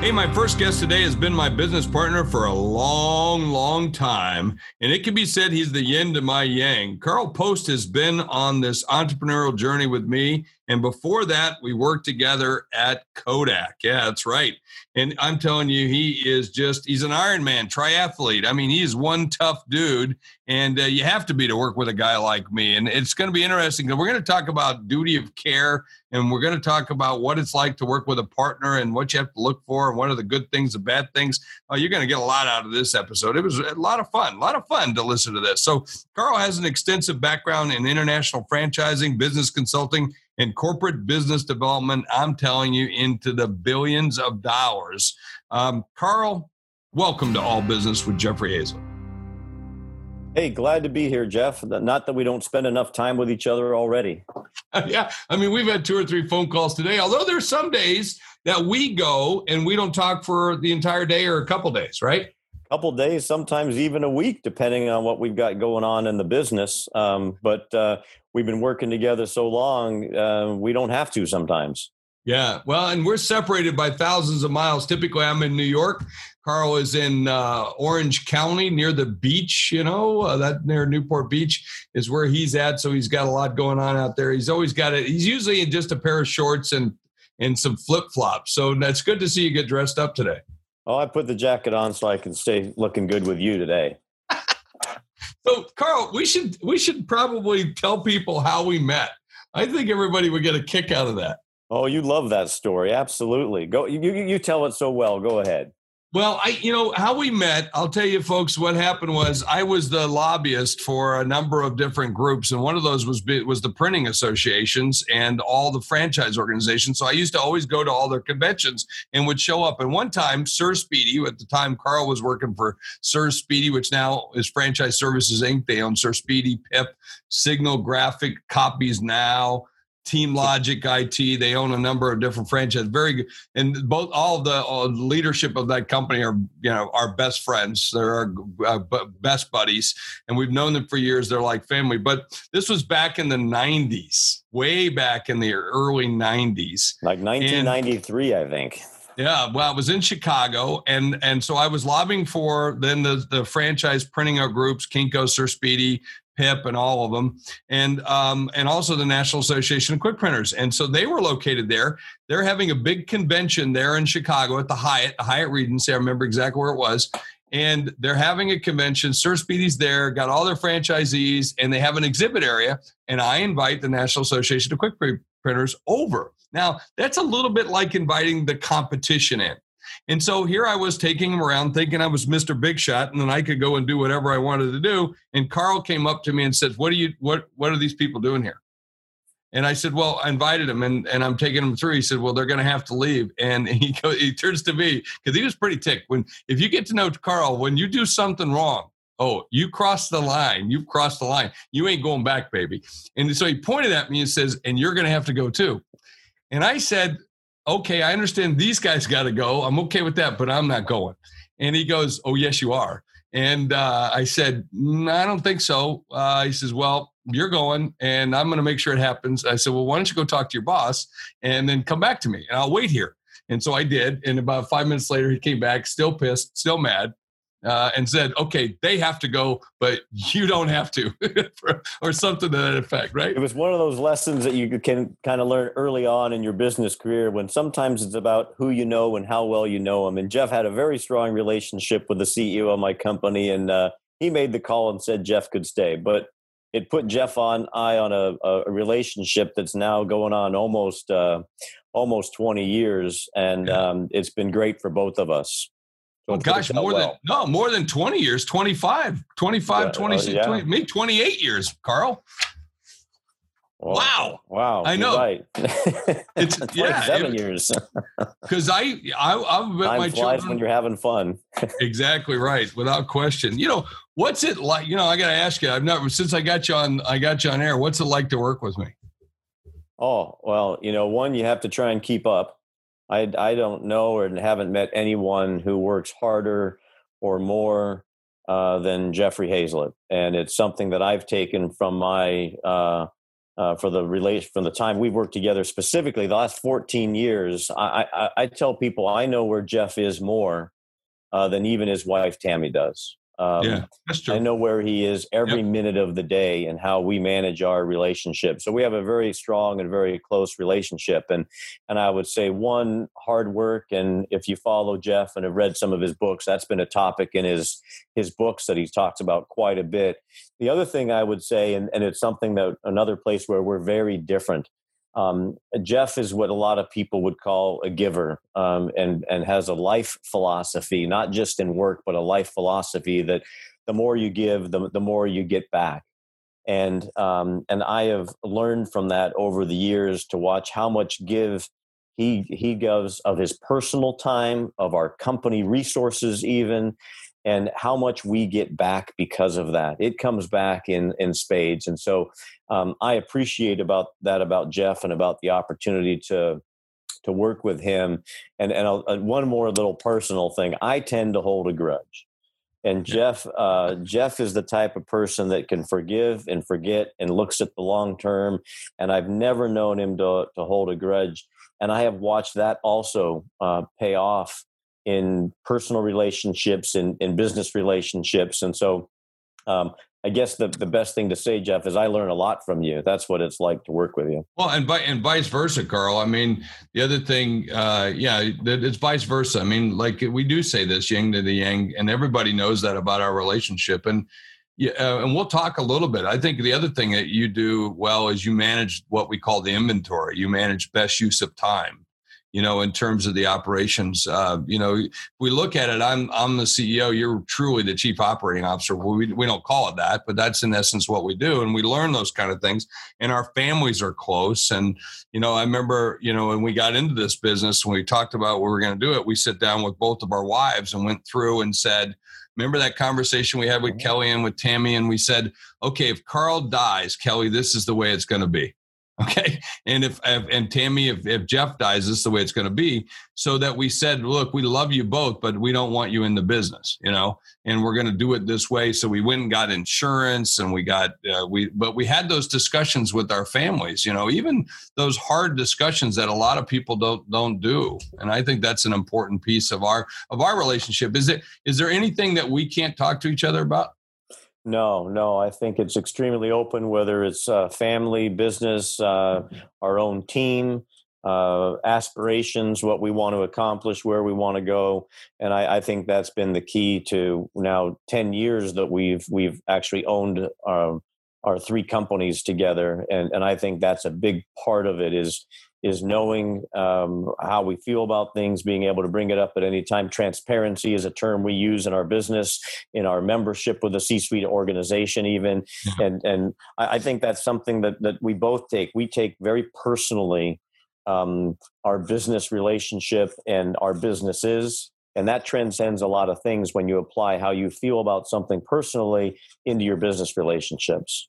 Hey, my first guest today has been my business partner for a long, long time, and it can be said he's the yin to my yang. Karl Post has been on this entrepreneurial journey with me, and before that, we worked together at Kodak. Yeah, that's right. And I'm telling you, he is just, he's an Ironman triathlete. I mean, he's one tough dude, and uh, you have to be to work with a guy like me. And it's going to be interesting because we're going to talk about duty of care and we're going to talk about what it's like to work with a partner and what you have to look for and what are the good things, the bad things. Uh, you're going to get a lot out of this episode. It was a lot of fun, a lot of fun to listen to this. So, Karl has an extensive background in international franchising, business consulting, and corporate business development. I'm telling you, into the billions of dollars. Um, Karl, welcome to All Business with Jeffrey Hayzlett. Hey, glad to be here, Jeff. Not that we don't spend enough time with each other already. yeah, I mean, we've had two or three phone calls today. Although there's some days that we go and we don't talk for the entire day or a couple days, right? A couple days, sometimes even a week, depending on what we've got going on in the business. Um, but uh, we've been working together so long, uh, we don't have to sometimes. Yeah, well, and we're separated by thousands of miles. Typically, I'm in New York. Karl is in uh, Orange County near the beach. You know, uh, that near Newport Beach is where he's at. So he's got a lot going on out there. He's always got it. He's usually in just a pair of shorts and and some flip flops. So that's good to see you get dressed up today. Oh, I put the jacket on so I can stay looking good with you today. So, Karl, we should we should probably tell people how we met. I think everybody would get a kick out of that. Oh, you love that story. Absolutely. Go you you tell it so well. Go ahead. Well, I you know how we met. I'll tell you, folks. What happened was I was the lobbyist for a number of different groups, and one of those was was the printing associations and all the franchise organizations. So I used to always go to all their conventions and would show up. And one time, Sir Speedy, at the time Karl was working for Sir Speedy, which now is Franchise Services Inc. They own Sir Speedy, Pip, Signal Graphic, Copies Now. Team Logic IT. They own a number of different franchises. Very good, and both all the all leadership of that company are you know our best friends. They're our uh, best buddies, and we've known them for years. They're like family. But this was back in the '90s, way back in the early '90s, like 1993, and, I think. Yeah, well, I was in Chicago, and and so I was lobbying for then the the franchise printing out groups, Kinko, Sir Speedy, PIP and all of them, and um, and also the National Association of Quick Printers. And so they were located there. They're having a big convention there in Chicago at the Hyatt, the Hyatt Regency. I remember exactly where it was. And they're having a convention. Sir Speedy's there, got all their franchisees, and they have an exhibit area. And I invite the National Association of Quick Printers over. Now, that's a little bit like inviting the competition in. And so here I was taking him around thinking I was Mr. Big Shot and then I could go and do whatever I wanted to do. And Karl came up to me and said, What are you what what are these people doing here? And I said, Well, I invited them and, and I'm taking them through. He said, Well, they're gonna have to leave. And he goes, he turns to me because he was pretty ticked. When if you get to know Karl, when you do something wrong, oh, you crossed the line. You've crossed the line. You ain't going back, baby. And so he pointed at me and says, And you're gonna have to go too. And I said, okay, I understand these guys got to go. I'm okay with that, but I'm not going. And he goes, oh, yes, you are. And uh, I said, mm, I don't think so. Uh, he says, well, you're going and I'm going to make sure it happens. I said, well, why don't you go talk to your boss and then come back to me and I'll wait here. And so I did. And about five minutes later, he came back, still pissed, still mad uh, and said, okay, they have to go, but you don't have to, or something to that effect, right? It was one of those lessons that you can kind of learn early on in your business career when sometimes it's about who you know and how well you know them. And Jeff had a very strong relationship with the CEO of my company, and uh, he made the call and said Jeff could stay. But it put Jeff on I on a, a relationship that's now going on almost uh, almost 20 years, and yeah. um, it's been great for both of us. Oh gosh, more well. than no, more than 20 years, 25, 25, yeah, 26, uh, yeah. 20, me 28 years, Karl. wow. Wow. I know. Right. it's yeah, seven it, years. Because I, I, I've met Time my children. when you're having fun. exactly right, without question. You know, what's it like? You know, I got to ask you. I've never since I got you on. I got you on air. What's it like to work with me? Oh well, you know, one you have to try and keep up. I I don't know or haven't met anyone who works harder or more uh, than Jeffrey Hayzlett. and it's something that I've taken from my uh, uh, for the relation from the time we've worked together specifically the last 14 years. I, I, I tell people I know where Jeff is more uh, than even his wife Tammy does. Um, yeah, that's true. I know where he is every yep. minute of the day and how we manage our relationship. So we have a very strong and very close relationship. And and I would say one hard work. And if you follow Jeff and have read some of his books, that's been a topic in his his books that he talks about quite a bit. The other thing I would say, and, and it's something that another place where we're very different. Um, Jeff is what a lot of people would call a giver, um, and and has a life philosophy, not just in work, but a life philosophy that the more you give, the the more you get back. And um, and I have learned from that over the years to watch how much give he he gives of his personal time, of our company resources, even, and how much we get back because of that. It comes back in in spades, and so um, I appreciate about that about Jeff and about the opportunity to to work with him. And and I'll, uh, one more little personal thing, I tend to hold a grudge. And Jeff, uh, Jeff is the type of person that can forgive and forget and looks at the long term. And I've never known him to to hold a grudge. And I have watched that also uh, pay off in personal relationships and in, in business relationships. And so um, I guess the, the best thing to say, Jeff, is I learn a lot from you. That's what it's like to work with you. Well, and and vice versa, Karl. I mean, the other thing, uh, yeah, it's vice versa. I mean, like we do say this, yin to the yang, and everybody knows that about our relationship. And yeah, uh, and we'll talk a little bit. I think the other thing that you do well is you manage what we call the inventory. You manage best use of time you know, in terms of the operations. Uh, you know, we look at it. I'm I'm the CEO. You're truly the chief operating officer. We we don't call it that, but that's in essence what we do, and we learn those kind of things. And our families are close. And you know, I remember, you know, when we got into this business, when we talked about what we were going to do it, we sit down with both of our wives and went through and said. Remember that conversation we had with mm-hmm. Kelly and with Tammy, and we said, okay, if Karl dies, Kelly, this is the way it's going to be. Okay. And if, and Tammy, if, if Jeff dies, this is the way it's going to be. So that we said, look, we love you both, but we don't want you in the business, you know, and we're going to do it this way. So we went and got insurance and we got, uh, we, but we had those discussions with our families, you know, even those hard discussions that a lot of people don't, don't do. And I think that's an important piece of our, of our relationship. Is it, is there anything that we can't talk to each other about? No, no. I think it's extremely open, whether it's uh, family, business, uh, our own team, uh, aspirations, what we want to accomplish, where we want to go, and I, I, think that's been the key to now ten years that we've we've actually owned our, um, our three companies together, and and I think that's a big part of it is is knowing um, how we feel about things, being able to bring it up at any time. Transparency is a term we use in our business, in our membership with a C-suite organization, even, mm-hmm. and and I, think that's something that that we both take. We take very personally um, our business relationship and our businesses. And that transcends a lot of things when you apply how you feel about something personally into your business relationships.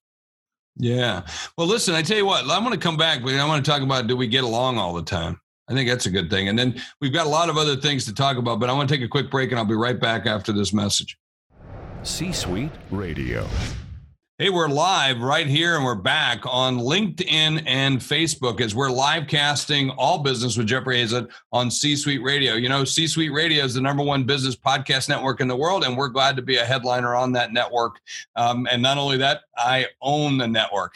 Yeah. Well, listen, I tell you what, I'm going to come back, but I want to talk about do we get along all the time? I think that's a good thing. And then we've got a lot of other things to talk about, but I want to take a quick break and I'll be right back after this message. C Suite Radio. Hey, we're live right here and we're back on LinkedIn and Facebook as we're live casting all business with Jeffrey Hayzlett on C Suite Radio. You know, C Suite Radio is the number one business podcast network in the world, and we're glad to be a headliner on that network. Um, and not only that, I own the network.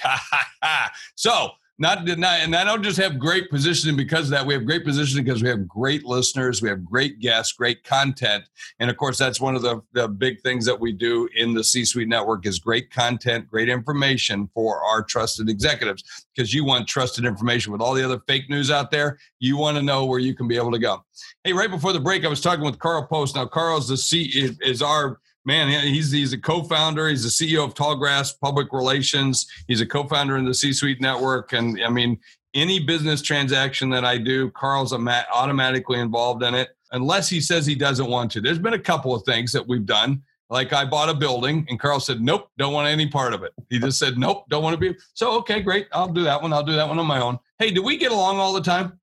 so, not, not and I don't just have great positioning because of that. We have great positioning because we have great listeners, we have great guests, great content, and of course, that's one of the, the big things that we do in the C-suite network is great content, great information for our trusted executives. Because you want trusted information with all the other fake news out there, you want to know where you can be able to go. Hey, right before the break, I was talking with Karl Post. Now, Karl's the C is our man, he's he's a co-founder. He's the CEO of Tallgrass Public Relations. He's a co-founder in the C-Suite Network, and I mean, any business transaction that I do, Karl's automatically involved in it, unless he says he doesn't want to. There's been a couple of things that we've done. Like I bought a building, and Karl said, "Nope, don't want any part of it." He just said, "Nope, don't want to be." So okay, great, I'll do that one. I'll do that one on my own Hey, do we get along all the time?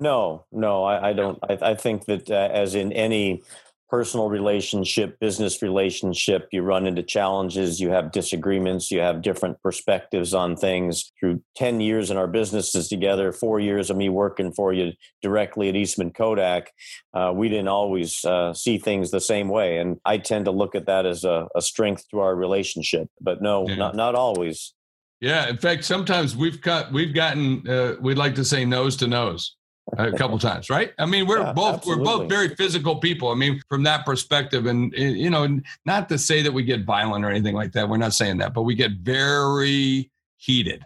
No, no, I, I don't. I, I, think that uh, as in any personal relationship, business relationship, you run into challenges, you have disagreements, you have different perspectives on things. Through 10 years in our businesses together, four years of me working for you directly at Eastman Kodak, uh, we didn't always uh, see things the same way. And I tend to look at that as a, a strength to our relationship, but no, yeah. not, not always. Yeah, in fact, sometimes we've got we've gotten uh, we'd like to say nose to nose a couple times, right? I mean, we're yeah, both absolutely. we're both very physical people. I mean, from that perspective, and eh, you know, not to say that we get violent or anything like that. We're not saying that, but we get very heated,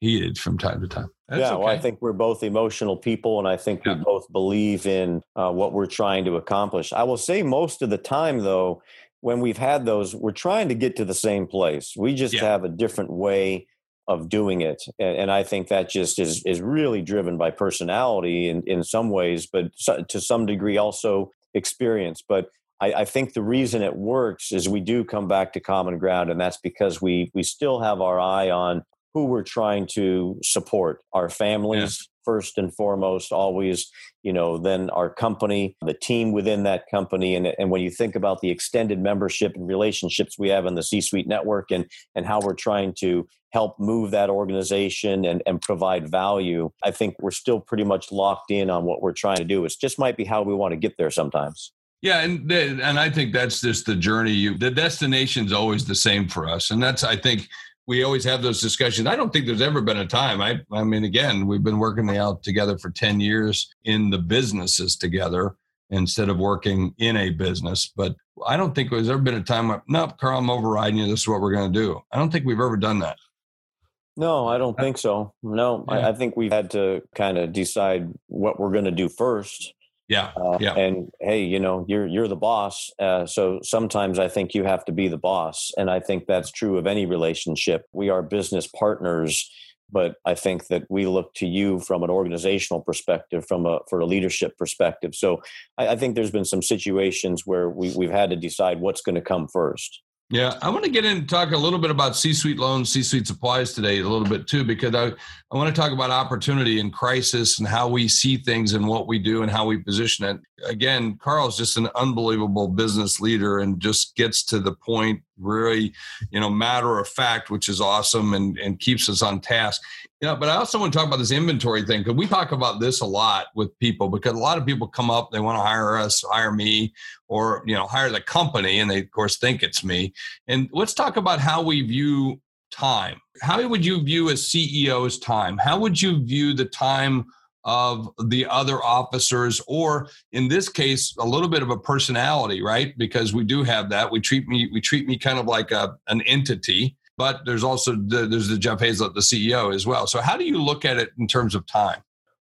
heated from time to time. That's yeah, okay. well, I think we're both emotional people, and I think yeah. we both believe in uh, what we're trying to accomplish. I will say, most of the time, though, when we've had those, we're trying to get to the same place. We just yeah. have a different way of doing it. And, and, i think that just is is really driven by personality in, in some ways but so, to some degree also experience. But I, I, think the reason it works is we do come back to common ground and that's because we we still have our eye on who we're trying to support. Our families first and foremost always you know then our company the team within that company. And, and when you think about the extended membership and relationships we have in the c suite network and and how we're trying to help move that organization and, and provide value i think we're still pretty much locked in on what we're trying to do. It just might be how we want to get there sometimes. Yeah, and and I think that's just the journey. You the destination's always the same for us, and that's I think we always have those discussions. I don't think there's ever been a time. I, I mean, again, we've been working out together for 10 years in the businesses together instead of working in a business. But I don't think there's ever been a time where, no, Karl, I'm overriding you. This is what we're going to do. I don't think we've ever done that. No, I don't think so. No, yeah. I, I, think we've had to kind of decide what we're going to do first yeah, uh, yeah. And hey, you know, you're you're the boss. Uh, so sometimes I think you have to be the boss, and I think that's true of any relationship. We are business partners, but I think that we look to you from an organizational perspective, from a for a leadership perspective. So I, I think there's been some situations where we, we've had to decide what's going to come first. Yeah, I want to get in and talk a little bit about C-suite loans, C-suite supplies today a little bit too, because I, I want to talk about opportunity and crisis and how we see things and what we do and how we position it. Again, Karl's just an unbelievable business leader and just gets to the point really, you know, matter of fact, which is awesome and, and keeps us on task. Yeah, but I also want to talk about this inventory thing because we talk about this a lot with people because a lot of people come up, they want to hire us, hire me, or you know, hire the company, and they of course think it's me. And let's talk about how we view time. How would you view a CEO's time? How would you view the time of the other officers, or in this case, a little bit of a personality, right? Because we do have that. We treat me, we treat me kind of like a an entity but there's also the, there's the Jeff Hayzlett, the CEO as well. So how do you look at it in terms of time?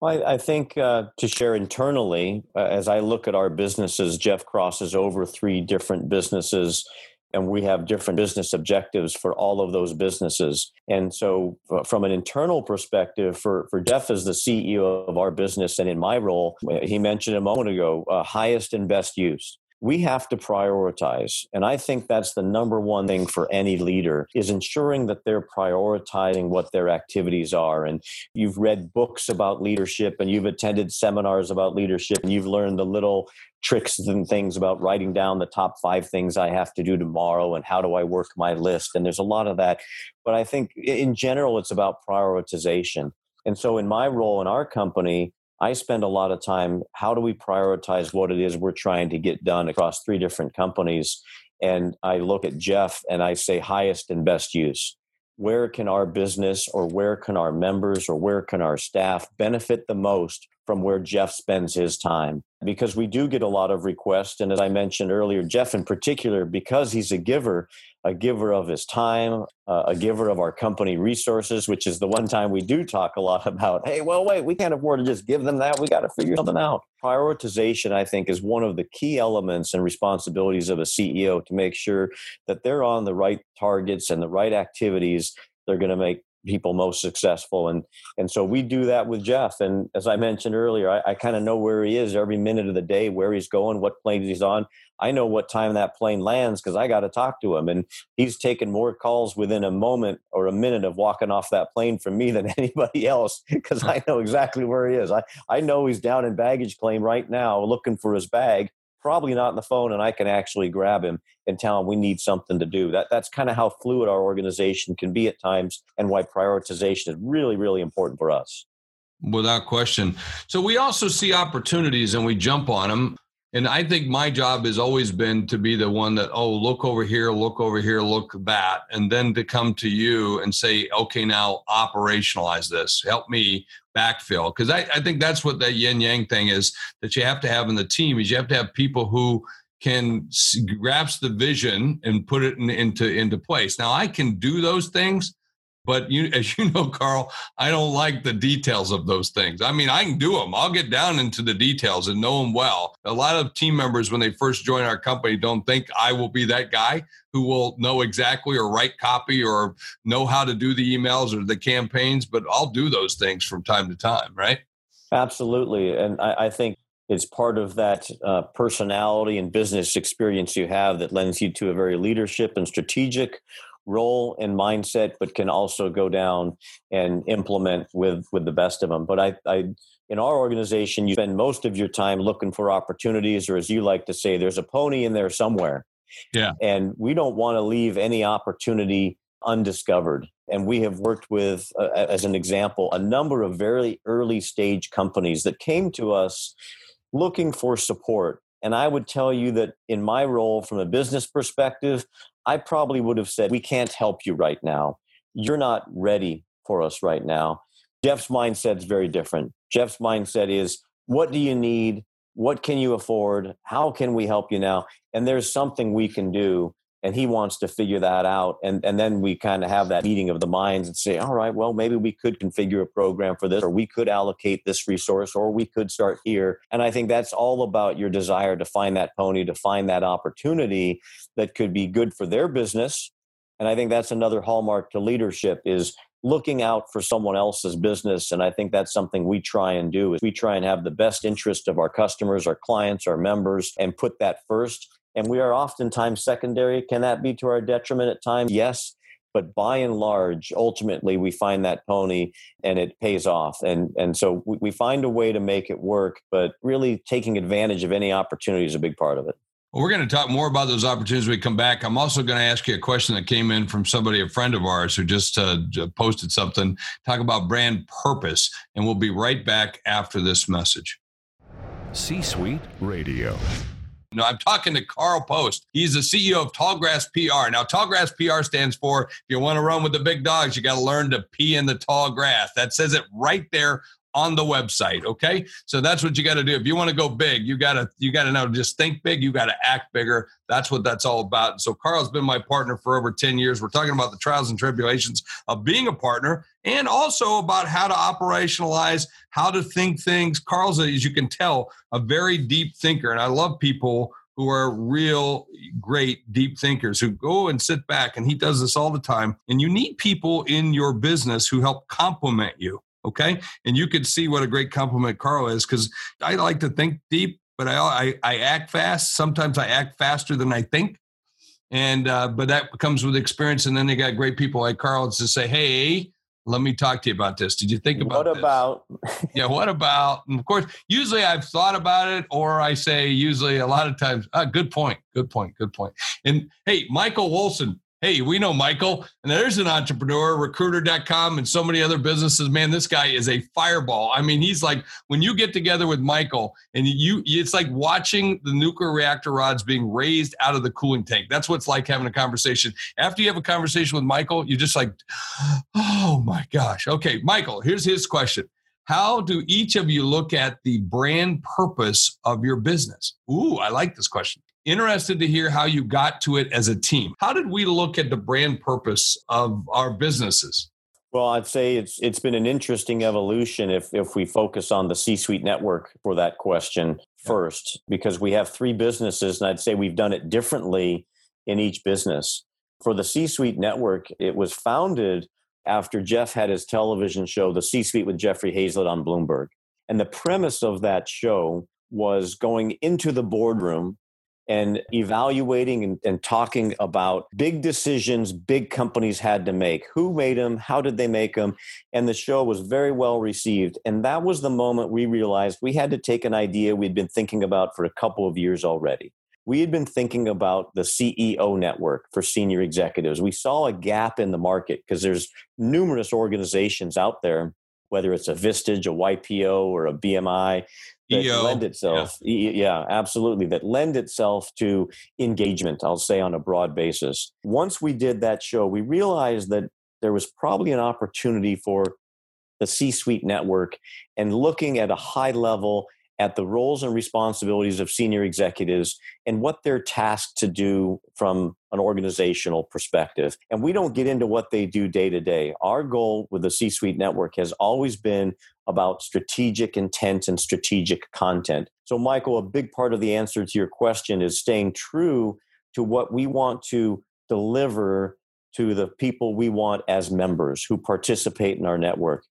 Well, I, I think uh, to share internally, uh, as I look at our businesses, Jeff crosses over three different businesses and we have different business objectives for all of those businesses. And so, uh, from an internal perspective, for, for Jeff as the CEO of our business and in my role, he mentioned a moment ago, uh, highest and best use we have to prioritize and i think that's the number one thing for any leader is ensuring that they're prioritizing what their activities are. And you've read books about leadership and you've attended seminars about leadership and you've learned the little tricks and things about writing down the top five things i have to do tomorrow and how do i work my list and there's a lot of that. But i think in general it's about prioritization. And so in my role in our company I spend a lot of time. How do we prioritize what it is we're trying to get done across three different companies? And I look at Jeff and I say highest and best use. Where can our business or where can our members or where can our staff benefit the most from where Jeff spends his time? Because we do get a lot of requests. And as I mentioned earlier, Jeff in particular, because he's a giver, a giver of his time, uh, a giver of our company resources, which is the one time we do talk a lot about, hey, well, wait, we can't afford to just give them that. We got to figure something out. Prioritization, I think, is one of the key elements and responsibilities of a CEO to make sure that they're on the right targets and the right activities. They're going to make people most successful. And and so we do that with Jeff. And as I mentioned earlier, I, I kind of know where he is every minute of the day, where he's going, what plane he's on. I know what time that plane lands because I got to talk to him. And he's taken more calls within a moment or a minute of walking off that plane from me than anybody else because I know exactly where he is. I, I know he's down in baggage claim right now looking for his bag, probably not on the phone, and I can actually grab him and tell him we need something to do. That, that's kind of how fluid our organization can be at times and why prioritization is really, really important for us. Without question. So we also see opportunities and we jump on them and I think my job has always been to be the one that, oh, look over here, look over here, look that, and then to come to you and say, okay, now operationalize this. Help me backfill. Because I, I think that's what that yin yang thing is that you have to have in the team is you have to have people who can grasp the vision and put it in, into into place. Now I can do those things, but you, as you know, Karl, I don't like the details of those things. I mean, I can do them. I'll get down into the details and know them well. A lot of team members, when they first join our company, don't think I will be that guy who will know exactly or write copy or know how to do the emails or the campaigns. But I'll do those things from time to time, right? Absolutely, and I, I think it's part of that uh, personality and business experience you have that lends you to a very leadership and strategic role and mindset, but can also go down and implement with with the best of them. But I, I in our organization, you spend most of your time looking for opportunities, or as you like to say, there's a pony in there somewhere. Yeah. And we don't want to leave any opportunity undiscovered. And we have worked with, uh, as an example, a number of very early stage companies that came to us looking for support. And I would tell you that in my role from a business perspective, I probably would have said, We can't help you right now. You're not ready for us right now. Jeff's mindset is very different. Jeff's mindset is, What do you need? What can you afford? How can we help you now? And there's something we can do and he wants to figure that out. And and then we kind of have that meeting of the minds and say all right well maybe we could configure a program for this or we could allocate this resource or we could start here. And i think that's all about your desire to find that pony to find that opportunity that could be good for their business. And i think that's another hallmark to leadership is looking out for someone else's business. And i think that's something we try and do is we try and have the best interest of our customers our clients our members and put that first and we are oftentimes secondary. Can that be to our detriment at times? Yes. But by and large, ultimately, we find that pony and it pays off. And, and so we, we find a way to make it work, but really taking advantage of any opportunity is a big part of it. Well, we're going to talk more about those opportunities when we come back. I'm also going to ask you a question that came in from somebody, a friend of ours, who just uh, posted something. Talk about brand purpose, and we'll be right back after this message. C Suite Radio. No, I'm talking to Karl Post. He's the CEO of Tallgrass PR. Now, Tallgrass PR stands for if you want to run with the big dogs, you got to learn to pee in the tall grass. That says it right there on the website okay so that's what you got to do if you want to go big you got to you got to know just think big you got to act bigger that's what that's all about and so karl's been my partner for over 10 years we're talking about the trials and tribulations of being a partner and also about how to operationalize how to think things karl's as you can tell a very deep thinker and i love people who are real great deep thinkers who go and sit back and he does this all the time and you need people in your business who help complement you Okay. And you can see what a great complement Karl is because I like to think deep, but I, I, I, act fast. Sometimes I act faster than I think. And, uh, but that comes with experience. And then they got great people like Karl to say, Hey, let me talk to you about this. Did you think about what about? yeah, what about? And of course, usually I've thought about it, or I say usually a lot of times, ah, good point, good point, good point. And hey, Michael Wilson, Hey, we know Michael, and there's an entrepreneur, recruiter.com, and so many other businesses. Man, this guy is a fireball. I mean, he's like when you get together with Michael, and you, it's like watching the nuclear reactor rods being raised out of the cooling tank. That's what it's like having a conversation. After you have a conversation with Michael, you're just like, oh my gosh. Okay, Michael, here's his question how do each of you look at the brand purpose of your business? Ooh, I like this question. Interested to hear how you got to it as a team. How did we look at the brand purpose of our businesses? Well, I'd say it's it's been an interesting evolution if if we focus on the C-suite network for that question first, because we have three businesses, and I'd say we've done it differently in each business. For the C-suite network, it was founded after Jeff had his television show, The C Suite with Jeffrey Hayzlett on Bloomberg. And the premise of that show was going into the boardroom and evaluating and, and, talking about big decisions big companies had to make. Who made them? How did they make them? And the show was very well received. And that was the moment we realized we had to take an idea we'd been thinking about for a couple of years already. We had been thinking about the CEO network for senior executives. We saw a gap in the market because there's numerous organizations out there whether it's a Vistage, a YPO, or a BMI, that EO, lend itself yeah. yeah. absolutely that lend itself to engagement i'll say on a broad basis once we did that show we realized that there was probably an opportunity for the c suite network and looking at a high level at the roles and responsibilities of senior executives and what they're tasked to do from an organizational perspective. And we don't get into what they do day to day. Our goal with the C suite network has always been about strategic intent and strategic content. So, Michael, a big part of the answer to your question is staying true to what we want to deliver to the people we want as members who participate in our network.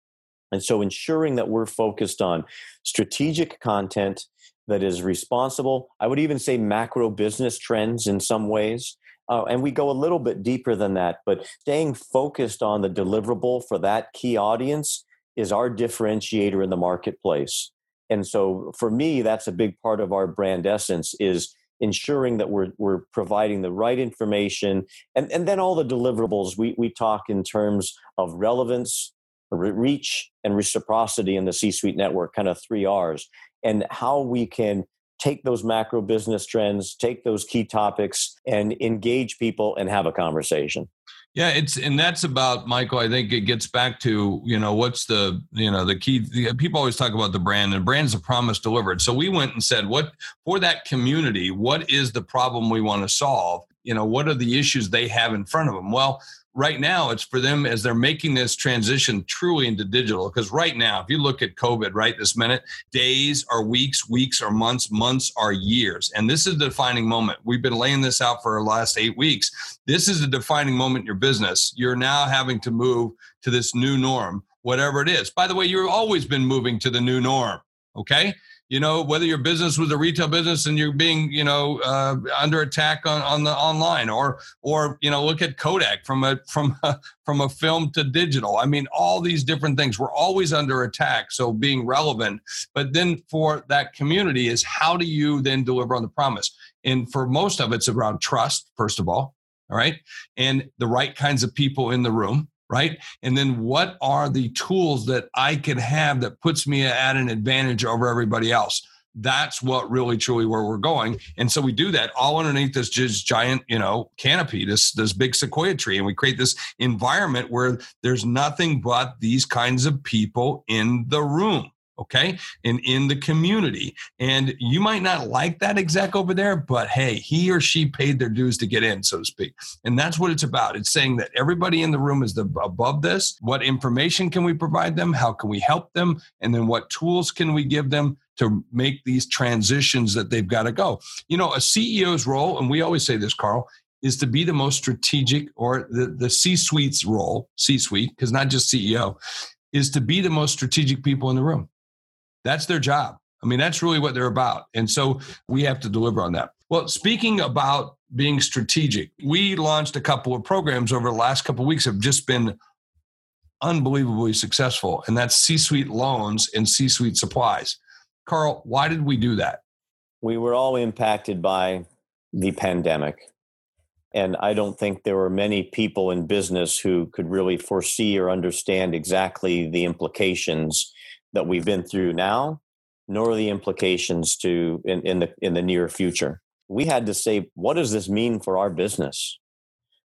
And so ensuring that we're focused on strategic content that is responsible, I would even say macro business trends in some ways. Uh, and we go a little bit deeper than that, but staying focused on the deliverable for that key audience is our differentiator in the marketplace. And so for me, that's a big part of our brand essence is ensuring that we're we're providing the right information and, and then all the deliverables we, we talk in terms of relevance reach and reciprocity in the C suite network, kind of three R's, and how we can take those macro business trends, take those key topics, and engage people and have a conversation. Yeah, it's and that's about Michael. I think it gets back to you know what's the you know the key. The, people always talk about the brand, and brand's a promise delivered. So we went and said, what for that community? What is the problem we want to solve? You know, what are the issues they have in front of them? Well, right now it's for them as they're making this transition truly into digital. Because right now if you look at covid right this minute days are weeks weeks are months months are years. And this is the defining moment. We've been laying this out for the last eight weeks. This is a defining moment in your business. You're now having to move to this new norm whatever it is. By the way you've always been moving to the new norm okay you know whether your business was a retail business and you're being you know uh, under attack on, on the online or or you know look at kodak from a from a, from a film to digital. I mean all these different things we're always under attack so being relevant. But then for that community is how do you then deliver on the promise? And for most of it's around trust first of all all right? And the right kinds of people in the room right? And then what are the tools that I can have that puts me at an advantage over everybody else? That's what really truly where we're going. And so we do that all underneath this giant, you know, canopy, this this big sequoia tree. And we create this environment where there's nothing but these kinds of people in the room okay and in the community. And you might not like that exec over there but hey he or she paid their dues to get in so to speak. And that's what it's about. It's saying that everybody in the room is the, above this. What information can we provide them? How can we help them? And then what tools can we give them to make these transitions that they've got to go? You know a ceo's role and we always say this karl is to be the most strategic or the, the c-suite's role c-suite because not just ceo is to be the most strategic people in the room that's their job. I mean, that's really what they're about. And so we have to deliver on that. Well, speaking about being strategic, we launched a couple of programs over the last couple of weeks have just been unbelievably successful, and that's C suite loans and C suite supplies. Karl, why did we do that? We were all impacted by the pandemic. And I don't think there were many people in business who could really foresee or understand exactly the implications that we've been through now, nor the implications to in, in the in the near future. We had to say, what does this mean for our business?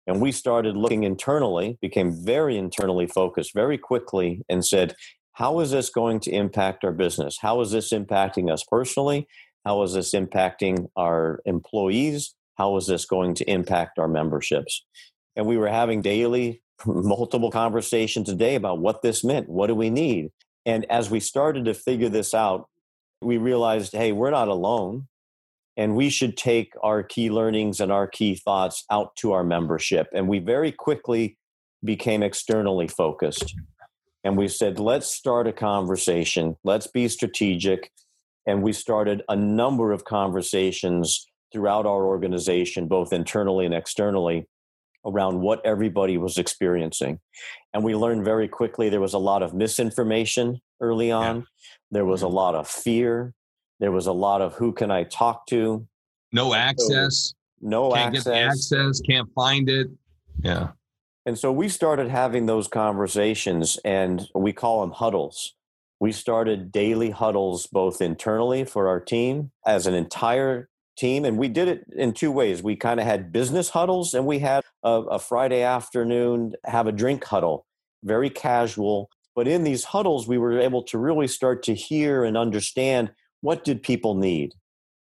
And we started looking internally, became very internally focused very quickly, and said, how is this going to impact our business? How is this impacting us personally? How is this impacting our employees? How is this going to impact our memberships? And we were having daily, multiple conversations a day about what this meant. What do we need? And as we started to figure this out, we realized, hey, we're not alone. And we should take our key learnings and our key thoughts out to our membership. And we very quickly became externally focused. And we said, let's start a conversation, let's be strategic. And we started a number of conversations throughout our organization, both internally and externally, around what everybody was experiencing. And we learned very quickly there was a lot of misinformation early on, yeah. there was a mm-hmm. lot of fear, there was a lot of who can I talk to? No access. So, no can't access. Get the access, can't find it. Yeah. And so we started having those conversations, and we call them huddles. We started daily huddles both internally for our team as an entire team. And we did it in two ways. We kind of had business huddles, and we had a, a Friday afternoon have a drink huddle, very casual. But in these huddles, we were able to really start to hear and understand what did people need.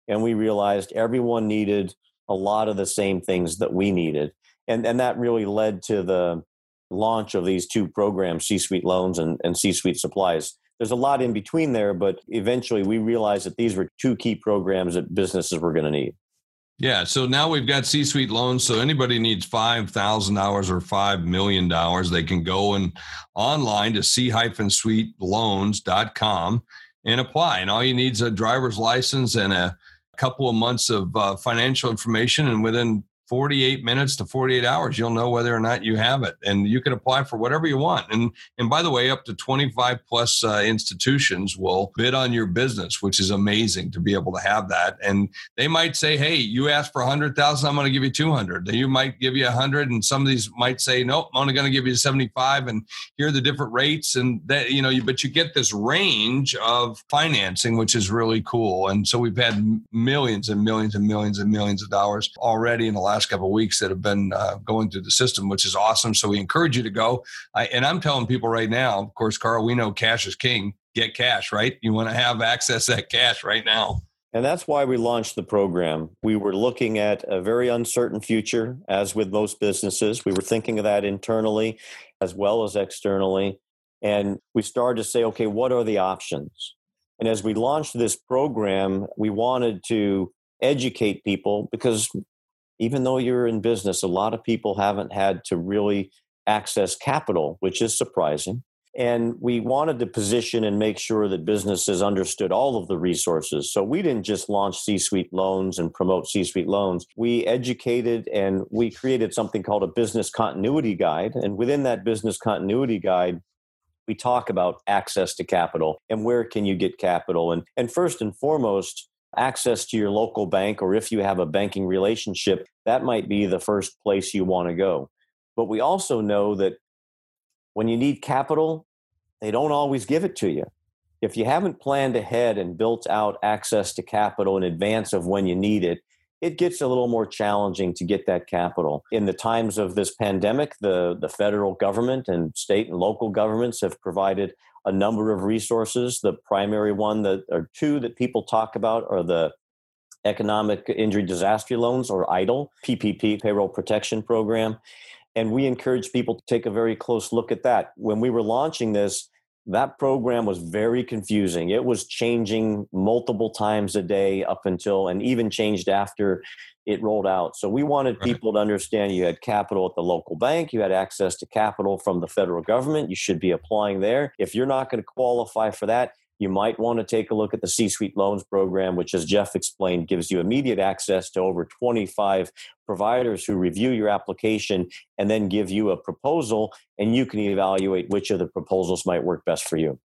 And we realized everyone needed a lot of the same things that we needed. And, and that really led to the launch of these two programs, C Suite Loans and, and C Suite Supplies. There's a lot in between there, but eventually we realized that these were two key programs that businesses were going to need. Yeah. So now we've got C suite loans. So anybody needs $5,000 or $5 million, they can go and online to c suiteloans.com and apply. And all you need is a driver's license and a couple of months of uh, financial information. And within 48 minutes to 48 hours you'll know whether or not you have it. And you can apply for whatever you want. And and by the way up to 25 plus uh, institutions will bid on your business which is amazing to be able to have that. And they might say hey you asked for 100000 i'm going to give you 200 you might give you 100 and some of these might say nope i'm only going to give you 75 and here are the different rates. And that you know you, but you get this range of financing which is really cool. And so we've had millions and millions and millions and millions of dollars already in the last last couple of weeks that have been uh, going through the system, which is awesome. So we encourage you to go. I, and I'm telling people right now, of course, Karl, we know cash is king. Get cash, right? You want to have access that cash right now. And that's why we launched the program. We were looking at a very uncertain future, as with most businesses. We were thinking of that internally as well as externally. And we started to say, okay, what are the options? And as we launched this program, we wanted to educate people because even though you're in business, a lot of people haven't had to really access capital, which is surprising. And we wanted to position and make sure that businesses understood all of the resources. So we didn't just launch C suite loans and promote C suite loans. We educated and we created something called a business continuity guide. And within that business continuity guide, we talk about access to capital and where can you get capital. And, and first and foremost, access to your local bank, or if you have a banking relationship, that might be the first place you want to go. But we also know that when you need capital, they don't always give it to you. If you haven't planned ahead and built out access to capital in advance of when you need it, it gets a little more challenging to get that capital. In the times of this pandemic, the, the federal government and state and local governments have provided a number of resources. The primary one that or two that people talk about are the economic injury disaster loans or EIDL, PPP, payroll protection program. And we encourage people to take a very close look at that. When we were launching this, that program was very confusing. It was changing multiple times a day up until, and even changed after it rolled out. So we wanted people to understand you had capital at the local bank, you had access to capital from the federal government, you should be applying there. If you're not going to qualify for that, you might want to take a look at the C Suite Loans Program, which, as Jeff explained, gives you immediate access to over 25 providers who review your application and then give you a proposal, and you can evaluate which of the proposals might work best for you.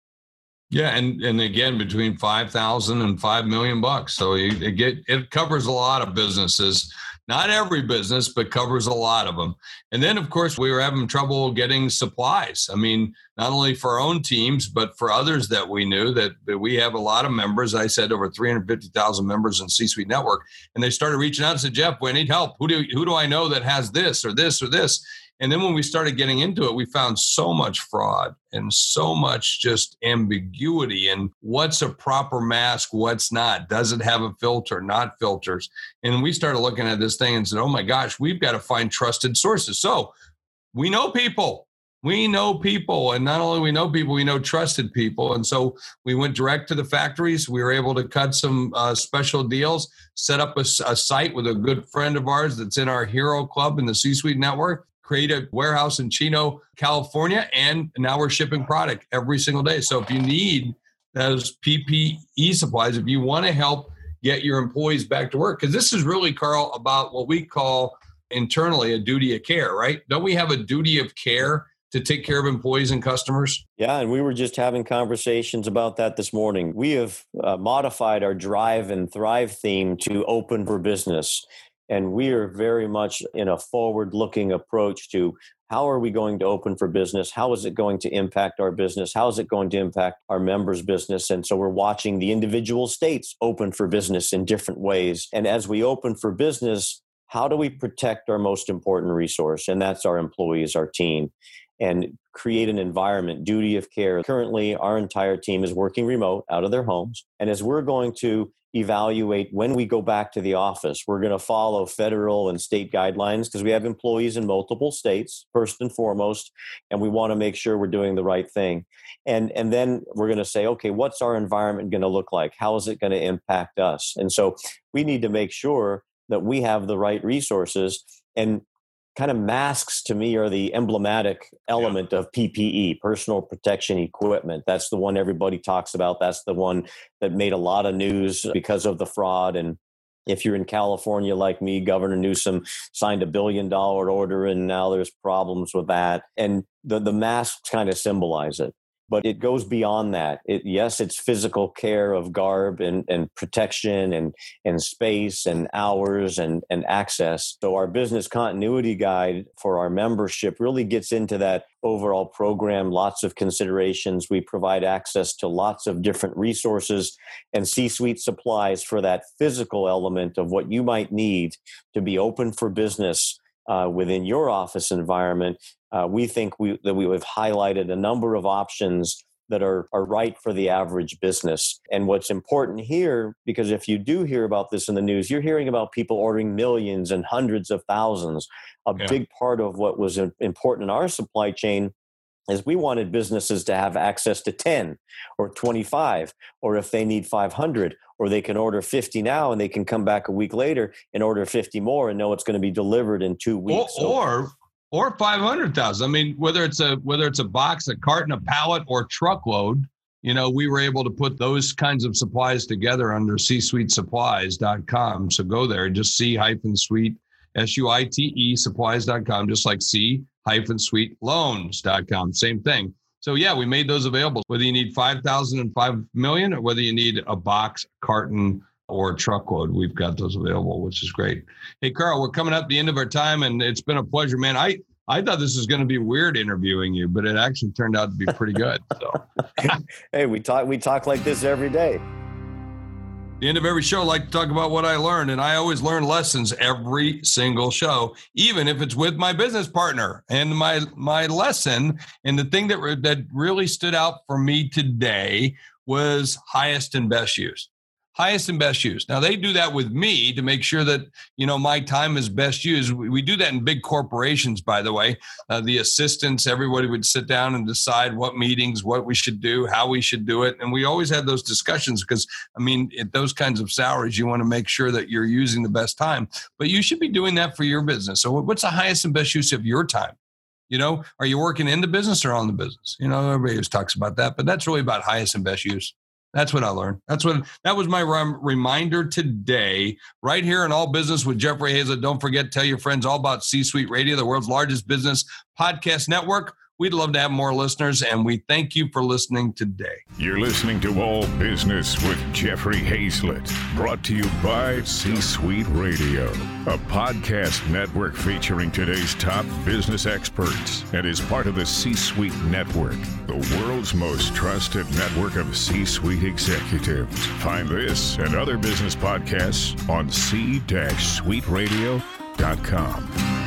Yeah, and and again, between five thousand and five million bucks, so you, it get it covers a lot of businesses. Not every business, but covers a lot of them. And then, of course, we were having trouble getting supplies. I mean, not only for our own teams, but for others that we knew that, that we have a lot of members. I said over 350,000 members in C Suite Network. And they started reaching out and said, Jeff, we need help. Who do, who do I know that has this or this or this? And then when we started getting into it, we found so much fraud and so much just ambiguity and what's a proper mask, what's not. Does it have a filter, not filters? And we started looking at this thing and said, oh my gosh, we've got to find trusted sources. So we know people. We know people. And not only we know people, we know trusted people. And so we went direct to the factories. We were able to cut some uh, special deals, set up a, a site with a good friend of ours that's in our Hero Club in the C Suite Network create a warehouse in Chino, California, and now we're shipping product every single day. So if you need those PPE supplies, if you want to help get your employees back to work, because this is really, Karl, about what we call internally a duty of care, right? Don't we have a duty of care to take care of employees and customers? Yeah, and we were just having conversations about that this morning. We have uh, modified our drive and thrive theme to open for business. And we are very much in a forward looking approach to how are we going to open for business? How is it going to impact our business? How is it going to impact our members' business? And so we're watching the individual states open for business in different ways. And as we open for business, how do we protect our most important resource? And that's our employees, our team, and create an environment, duty of care. Currently, our entire team is working remote out of their homes. And as we're going to evaluate when we go back to the office. We're going to follow federal and state guidelines because we have employees in multiple states, first and foremost, and we want to make sure we're doing the right thing. And, and then we're going to say, okay, what's our environment going to look like? How is it going to impact us? And so we need to make sure that we have the right resources. And kind of masks to me are the emblematic element yeah. of PPE, personal protection equipment. That's the one everybody talks about. That's the one that made a lot of news because of the fraud. And if you're in California like me, Governor Newsom signed a billion dollar order and now there's problems with that. And the, the masks kind of symbolize it but it goes beyond that. It, yes, it's physical care of garb and, and protection and, and space and hours and, and access. So, our business continuity guide for our membership really gets into that overall program, lots of considerations. We provide access to lots of different resources and C suite supplies for that physical element of what you might need to be open for business. Uh, within your office environment uh, we think we, that we have highlighted a number of options that are, are right for the average business. And what's important here, because if you do hear about this in the news, you're hearing about people ordering millions and hundreds of thousands. A yeah. big part of what was important in our supply chain is we wanted businesses to have access to 10 or 25 or if they need 500 or they can order 50 now and they can come back a week later and order 50 more and know it's going to be delivered in two weeks or, or or 500,000. I mean, whether it's a whether it's a box, a carton, a pallet, or truckload, you know, we were able to put those kinds of supplies together under c-suitesupplies.com. So go there just C hyphen suite S-U-I-T-E supplies.com, just like C hyphen suite loans.com. Same thing. So yeah, we made those available. Whether you need 5,000 and 5 million or whether you need a box, carton, or truckload. We've got those available, which is great. Hey, Karl, we're coming up the end of our time, and it's been a pleasure, man. I I thought this was going to be weird interviewing you, but it actually turned out to be pretty good. So, hey, we talk we talk like this every day. The end of every show, I like to talk about what I learned, and I always learn lessons every single show, even if it's with my business partner. And my my lesson and the thing that that really stood out for me today was highest and best use highest and best use. Now they do that with me to make sure that you know my time is best used. We, do that in big corporations, by the way. Uh, the assistants, everybody would sit down and decide what meetings, what we should do, how we should do it, and we always had those discussions because I mean, at those kinds of salaries, you want to make sure that you're using the best time. But you should be doing that for your business. So, what's the highest and best use of your time? You know, are you working in the business or on the business? You know, everybody always talks about that, but that's really about highest and best use. That's what I learned. That's what that was my rem- reminder today, right here in All Business with Jeffrey Hayzlett. Don't forget, tell your friends all about C Suite Radio, the world's largest business podcast network. We'd love to have more listeners, and we thank you for listening today. You're listening to All Business with Jeffrey Hayzlett, brought to you by C Suite Radio, a podcast network featuring today's top business experts and is part of the C Suite Network, the world's most trusted network of C Suite executives. Find this and other business podcasts on c-suiteradio.com.